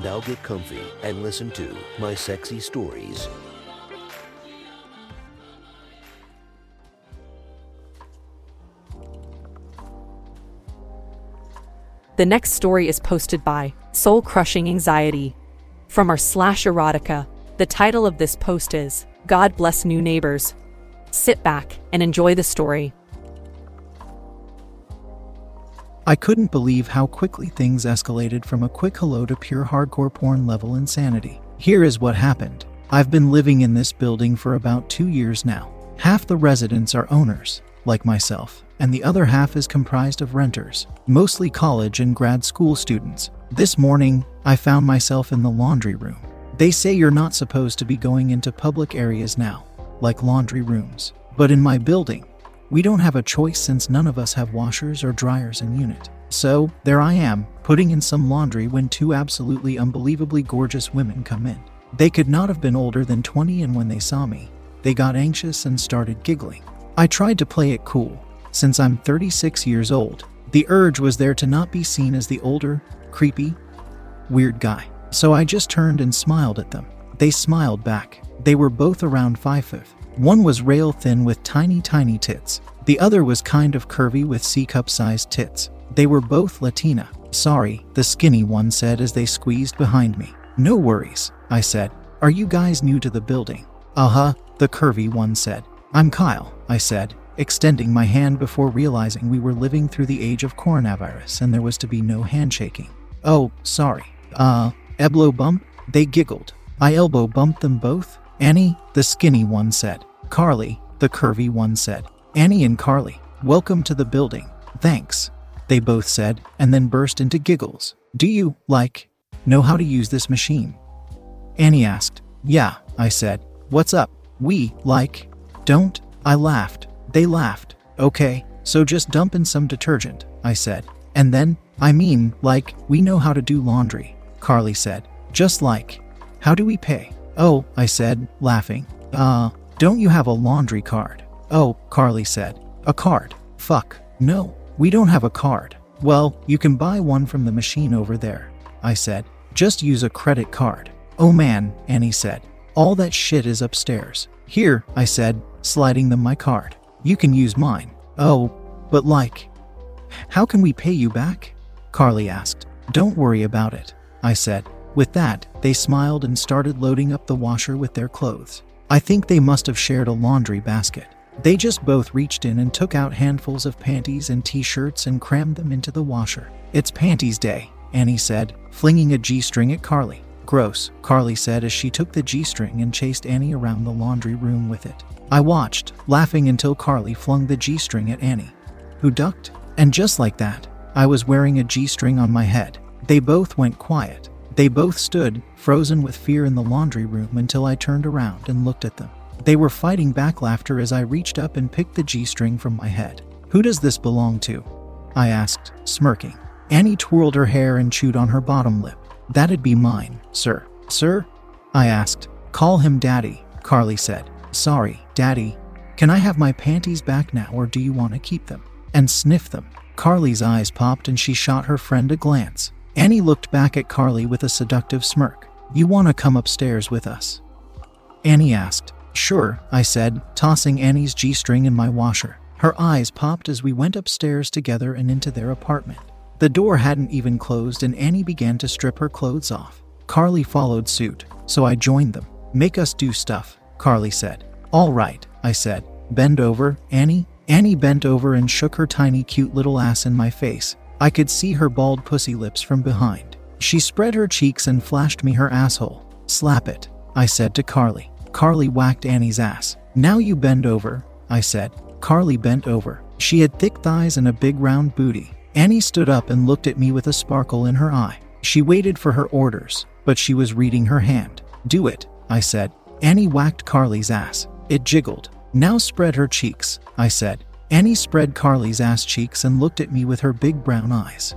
Now get comfy and listen to my sexy stories. The next story is posted by Soul Crushing Anxiety. From our slash erotica, the title of this post is God Bless New Neighbors. Sit back and enjoy the story. I couldn't believe how quickly things escalated from a quick hello to pure hardcore porn level insanity. Here is what happened. I've been living in this building for about two years now. Half the residents are owners, like myself, and the other half is comprised of renters, mostly college and grad school students. This morning, I found myself in the laundry room. They say you're not supposed to be going into public areas now, like laundry rooms. But in my building, we don't have a choice since none of us have washers or dryers in unit. So, there I am, putting in some laundry when two absolutely unbelievably gorgeous women come in. They could not have been older than 20, and when they saw me, they got anxious and started giggling. I tried to play it cool. Since I'm 36 years old, the urge was there to not be seen as the older, creepy, weird guy. So I just turned and smiled at them. They smiled back. They were both around 5 foot. One was rail thin with tiny, tiny tits. The other was kind of curvy with C cup sized tits. They were both Latina. Sorry, the skinny one said as they squeezed behind me. No worries, I said. Are you guys new to the building? Uh huh, the curvy one said. I'm Kyle, I said, extending my hand before realizing we were living through the age of coronavirus and there was to be no handshaking. Oh, sorry. Uh, elbow bump? They giggled. I elbow bumped them both. Annie, the skinny one said. Carly, the curvy one said. Annie and Carly, welcome to the building. Thanks, they both said, and then burst into giggles. Do you, like, know how to use this machine? Annie asked. Yeah, I said. What's up? We, like, don't? I laughed. They laughed. Okay, so just dump in some detergent, I said. And then, I mean, like, we know how to do laundry, Carly said. Just like, how do we pay? Oh, I said, laughing. Uh, don't you have a laundry card? Oh, Carly said. A card? Fuck. No, we don't have a card. Well, you can buy one from the machine over there, I said. Just use a credit card. Oh man, Annie said. All that shit is upstairs. Here, I said, sliding them my card. You can use mine. Oh, but like, how can we pay you back? Carly asked. Don't worry about it, I said. With that, they smiled and started loading up the washer with their clothes. I think they must have shared a laundry basket. They just both reached in and took out handfuls of panties and t shirts and crammed them into the washer. It's panties day, Annie said, flinging a G string at Carly. Gross, Carly said as she took the G string and chased Annie around the laundry room with it. I watched, laughing until Carly flung the G string at Annie, who ducked. And just like that, I was wearing a G string on my head. They both went quiet. They both stood, frozen with fear in the laundry room until I turned around and looked at them. They were fighting back laughter as I reached up and picked the G string from my head. Who does this belong to? I asked, smirking. Annie twirled her hair and chewed on her bottom lip. That'd be mine, sir. Sir? I asked. Call him Daddy, Carly said. Sorry, Daddy. Can I have my panties back now or do you want to keep them? And sniff them. Carly's eyes popped and she shot her friend a glance. Annie looked back at Carly with a seductive smirk. You want to come upstairs with us? Annie asked. Sure, I said, tossing Annie's G string in my washer. Her eyes popped as we went upstairs together and into their apartment. The door hadn't even closed, and Annie began to strip her clothes off. Carly followed suit, so I joined them. Make us do stuff, Carly said. All right, I said. Bend over, Annie. Annie bent over and shook her tiny, cute little ass in my face. I could see her bald pussy lips from behind. She spread her cheeks and flashed me her asshole. Slap it, I said to Carly. Carly whacked Annie's ass. Now you bend over, I said. Carly bent over. She had thick thighs and a big round booty. Annie stood up and looked at me with a sparkle in her eye. She waited for her orders. but she was reading her hand. Do it, I said. Annie whacked Carly's ass. It jiggled. Now spread her cheeks, I said. Annie spread Carly's ass cheeks and looked at me with her big brown eyes.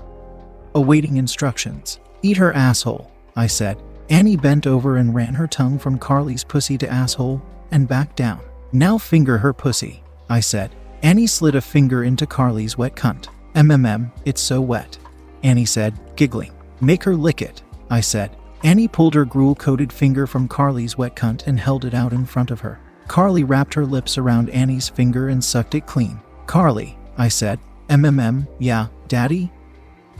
Awaiting instructions. Eat her asshole, I said. Annie bent over and ran her tongue from Carly's pussy to asshole and back down. Now finger her pussy, I said. Annie slid a finger into Carly's wet cunt. MMM, it's so wet. Annie said, giggling. Make her lick it, I said. Annie pulled her gruel coated finger from Carly's wet cunt and held it out in front of her. Carly wrapped her lips around Annie's finger and sucked it clean. Carly, I said. MMM, yeah, daddy?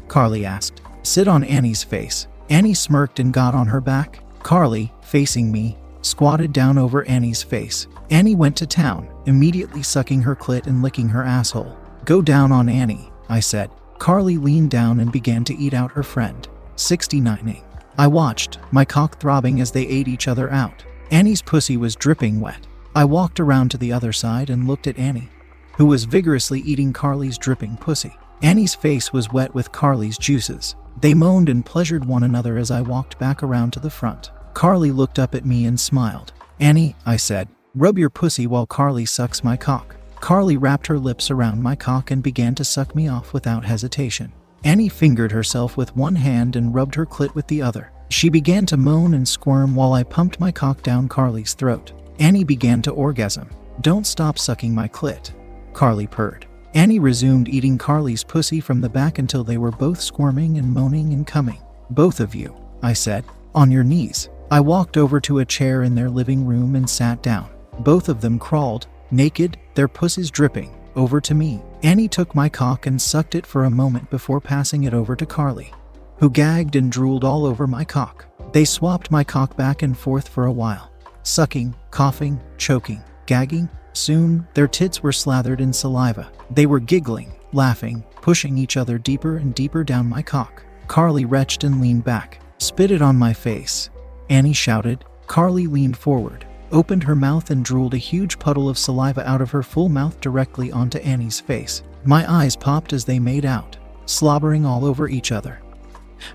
Carly asked. Sit on Annie's face. Annie smirked and got on her back. Carly, facing me, squatted down over Annie's face. Annie went to town, immediately sucking her clit and licking her asshole. Go down on Annie, I said. Carly leaned down and began to eat out her friend. 69ing. I watched, my cock throbbing as they ate each other out. Annie's pussy was dripping wet. I walked around to the other side and looked at Annie, who was vigorously eating Carly's dripping pussy. Annie's face was wet with Carly's juices. They moaned and pleasured one another as I walked back around to the front. Carly looked up at me and smiled. Annie, I said, rub your pussy while Carly sucks my cock. Carly wrapped her lips around my cock and began to suck me off without hesitation. Annie fingered herself with one hand and rubbed her clit with the other. She began to moan and squirm while I pumped my cock down Carly's throat. Annie began to orgasm. Don't stop sucking my clit. Carly purred. Annie resumed eating Carly's pussy from the back until they were both squirming and moaning and coming. Both of you, I said, on your knees. I walked over to a chair in their living room and sat down. Both of them crawled, naked, their pussies dripping, over to me. Annie took my cock and sucked it for a moment before passing it over to Carly, who gagged and drooled all over my cock. They swapped my cock back and forth for a while, sucking, coughing, choking, gagging. Soon, their tits were slathered in saliva. They were giggling, laughing, pushing each other deeper and deeper down my cock. Carly retched and leaned back. Spit it on my face. Annie shouted. Carly leaned forward, opened her mouth, and drooled a huge puddle of saliva out of her full mouth directly onto Annie's face. My eyes popped as they made out, slobbering all over each other,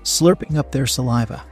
slurping up their saliva,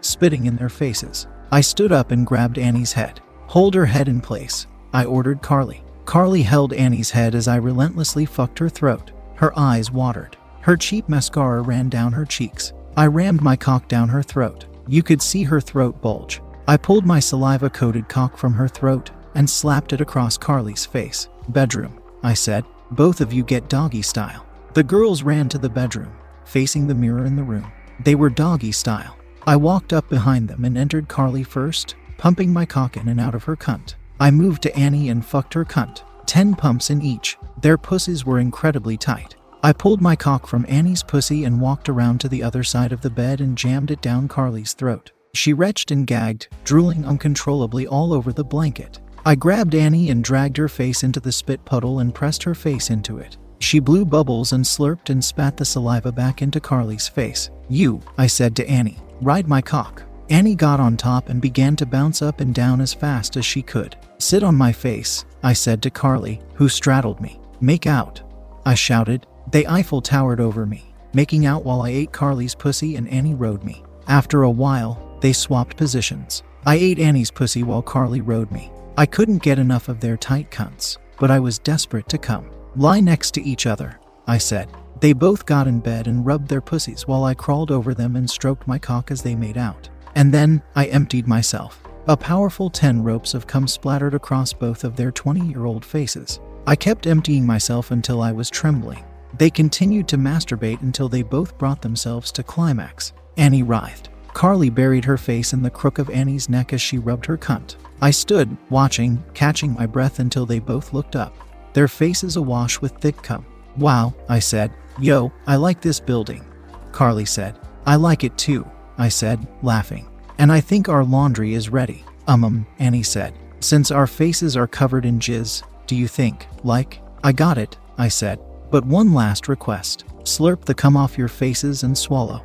spitting in their faces. I stood up and grabbed Annie's head. Hold her head in place, I ordered Carly. Carly held Annie's head as I relentlessly fucked her throat. Her eyes watered. Her cheap mascara ran down her cheeks. I rammed my cock down her throat. You could see her throat bulge. I pulled my saliva coated cock from her throat and slapped it across Carly's face. Bedroom, I said. Both of you get doggy style. The girls ran to the bedroom, facing the mirror in the room. They were doggy style. I walked up behind them and entered Carly first, pumping my cock in and out of her cunt. I moved to Annie and fucked her cunt. Ten pumps in each. Their pussies were incredibly tight. I pulled my cock from Annie's pussy and walked around to the other side of the bed and jammed it down Carly's throat. She retched and gagged, drooling uncontrollably all over the blanket. I grabbed Annie and dragged her face into the spit puddle and pressed her face into it. She blew bubbles and slurped and spat the saliva back into Carly's face. You, I said to Annie, ride my cock. Annie got on top and began to bounce up and down as fast as she could. Sit on my face, I said to Carly, who straddled me. Make out. I shouted. They Eiffel towered over me, making out while I ate Carly's pussy and Annie rode me. After a while, they swapped positions. I ate Annie's pussy while Carly rode me. I couldn't get enough of their tight cunts, but I was desperate to come. Lie next to each other, I said. They both got in bed and rubbed their pussies while I crawled over them and stroked my cock as they made out. And then I emptied myself. A powerful 10 ropes of cum splattered across both of their 20 year old faces. I kept emptying myself until I was trembling. They continued to masturbate until they both brought themselves to climax. Annie writhed. Carly buried her face in the crook of Annie's neck as she rubbed her cunt. I stood, watching, catching my breath until they both looked up, their faces awash with thick cum. Wow, I said. Yo, I like this building. Carly said. I like it too, I said, laughing. And I think our laundry is ready. Um, um, Annie said. Since our faces are covered in jizz, do you think, like? I got it, I said. But one last request slurp the cum off your faces and swallow.